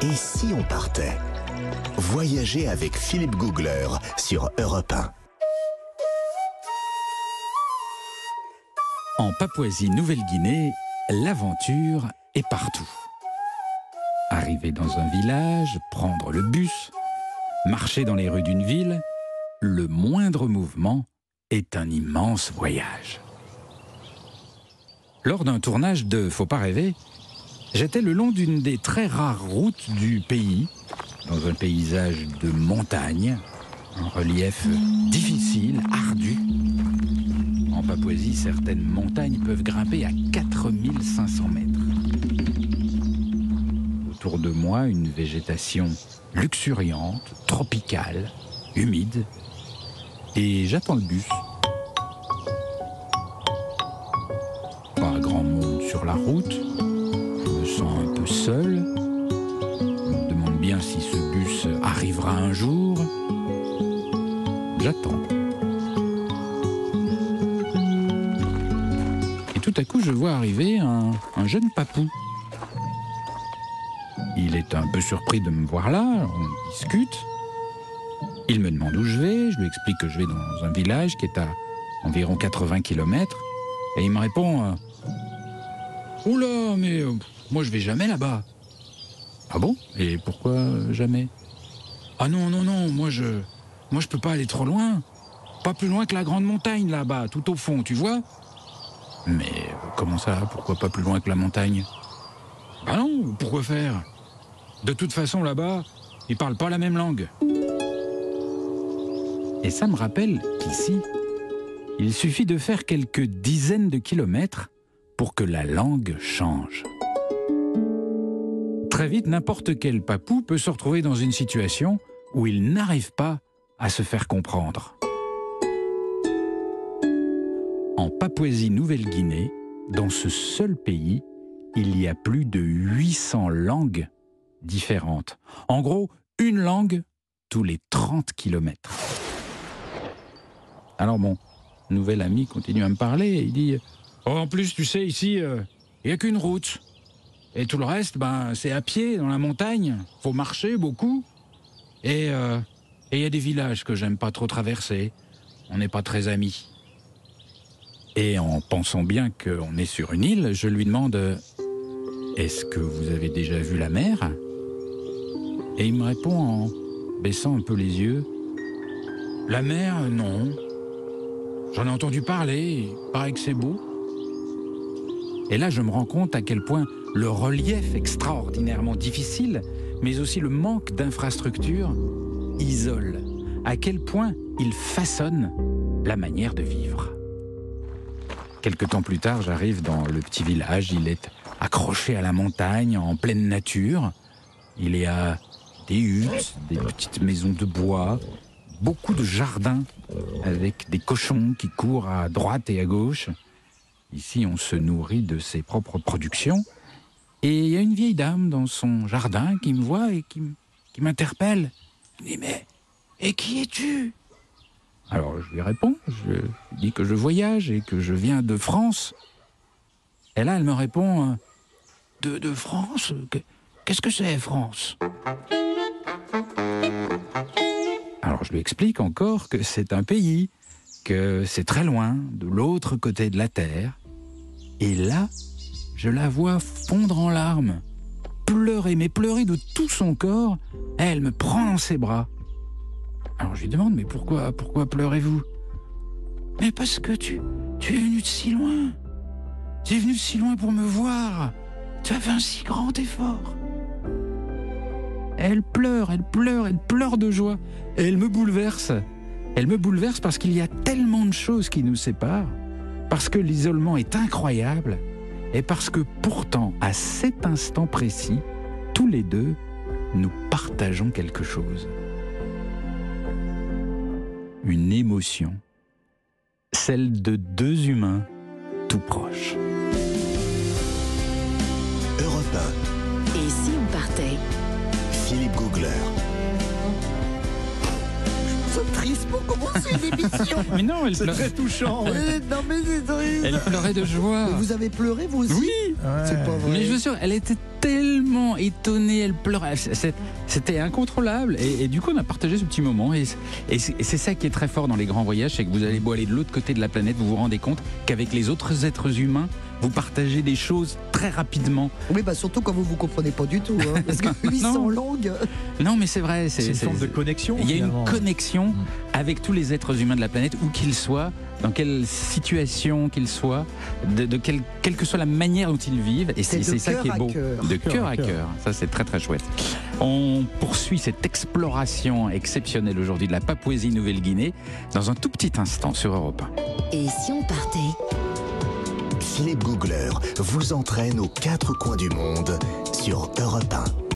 Et si on partait Voyager avec Philippe Googler sur Europe 1. En Papouasie-Nouvelle-Guinée, l'aventure est partout. Arriver dans un village, prendre le bus, marcher dans les rues d'une ville, le moindre mouvement est un immense voyage. Lors d'un tournage de Faut pas rêver, j'étais le long d'une des très rares routes du pays, dans un paysage de montagne, un relief difficile, ardu. En Papouasie, certaines montagnes peuvent grimper à 4500 mètres. Autour de moi, une végétation luxuriante, tropicale, humide, et j'attends le bus. Pas grand monde sur la route, seul, je me demande bien si ce bus arrivera un jour. J'attends. Et tout à coup, je vois arriver un, un jeune papou. Il est un peu surpris de me voir là, on discute. Il me demande où je vais, je lui explique que je vais dans un village qui est à environ 80 km, et il me répond euh, Oula, mais euh, moi je vais jamais là-bas. Ah bon? Et pourquoi jamais? Ah non, non, non, moi je. Moi je peux pas aller trop loin. Pas plus loin que la grande montagne là-bas, tout au fond, tu vois? Mais comment ça? Pourquoi pas plus loin que la montagne? Bah non, pourquoi faire? De toute façon là-bas, ils parlent pas la même langue. Et ça me rappelle qu'ici, il suffit de faire quelques dizaines de kilomètres pour que la langue change. Très vite, n'importe quel papou peut se retrouver dans une situation où il n'arrive pas à se faire comprendre. En Papouasie-Nouvelle-Guinée, dans ce seul pays, il y a plus de 800 langues différentes. En gros, une langue tous les 30 kilomètres. Alors mon nouvel ami continue à me parler et il dit oh, En plus, tu sais, ici, il n'y a qu'une route. Et tout le reste, ben, c'est à pied, dans la montagne. faut marcher beaucoup. Et euh, il y a des villages que j'aime pas trop traverser. On n'est pas très amis. Et en pensant bien qu'on est sur une île, je lui demande Est-ce que vous avez déjà vu la mer? Et il me répond en baissant un peu les yeux La mer, non. J'en ai entendu parler, il paraît que c'est beau. Et là, je me rends compte à quel point le relief extraordinairement difficile, mais aussi le manque d'infrastructures, isole. À quel point il façonne la manière de vivre. Quelque temps plus tard, j'arrive dans le petit village. Il est accroché à la montagne, en pleine nature. Il y a des huttes, des petites maisons de bois, beaucoup de jardins avec des cochons qui courent à droite et à gauche. Ici, on se nourrit de ses propres productions. Et il y a une vieille dame dans son jardin qui me voit et qui, m'interpelle. Elle me dit Mais, et qui es-tu? Alors je lui réponds, je dis que je voyage et que je viens de France. Et là, elle me répond euh, De, France? Que- Qu'est-ce que c'est, France? Alors je lui explique encore que c'est un pays, que c'est très loin, de l'autre côté de la Terre. Et là, je la vois fondre en larmes, pleurer, mais pleurer de tout son corps. Elle me prend dans ses bras. Alors je lui demande, mais pourquoi, pourquoi pleurez-vous? Mais parce que tu, tu es venu de si loin. Tu es venu de si loin pour me voir. Tu as fait un si grand effort. Elle pleure, elle pleure, elle pleure de joie. Et elle me bouleverse. Elle me bouleverse parce qu'il y a tellement de choses qui nous séparent, parce que l'isolement est incroyable, et parce que pourtant, à cet instant précis, tous les deux, nous partageons quelque chose. Une émotion, celle de deux humains tout proches. Europe Et si on partait? 1, Philippe Googler. C'est triste pour commencer l'émission. Mais non, elle, C'est très touchant. ouais. Eh, non mais c'est triste. elle pleurait de joie. Vous avez pleuré vous aussi Oui, C'est pas vrai. mais je vous assure, elle était tellement tellement étonnée, elle pleurait. C'était incontrôlable. Et, et du coup, on a partagé ce petit moment. Et, et c'est ça qui est très fort dans les grands voyages, c'est que vous allez beau aller de l'autre côté de la planète, vous vous rendez compte qu'avec les autres êtres humains, vous partagez des choses très rapidement. Oui, bah surtout quand vous vous comprenez pas du tout. hein, parce que 800 Non. langues. Non, mais c'est vrai. C'est une forme de connexion. Il y a une connexion Mm. avec tous les êtres humains de la planète, où qu'ils soient, dans quelle situation qu'ils soient, de, de quelle, quelle que soit la manière dont ils vivent. Et c'est ça qui est beau. cœur. De Cœur cœur à cœur. Ça, c'est très très chouette. On poursuit cette exploration exceptionnelle aujourd'hui de la Papouasie-Nouvelle-Guinée dans un tout petit instant sur Europe 1. Et si on partait? Philippe Googler vous entraîne aux quatre coins du monde sur Europe 1.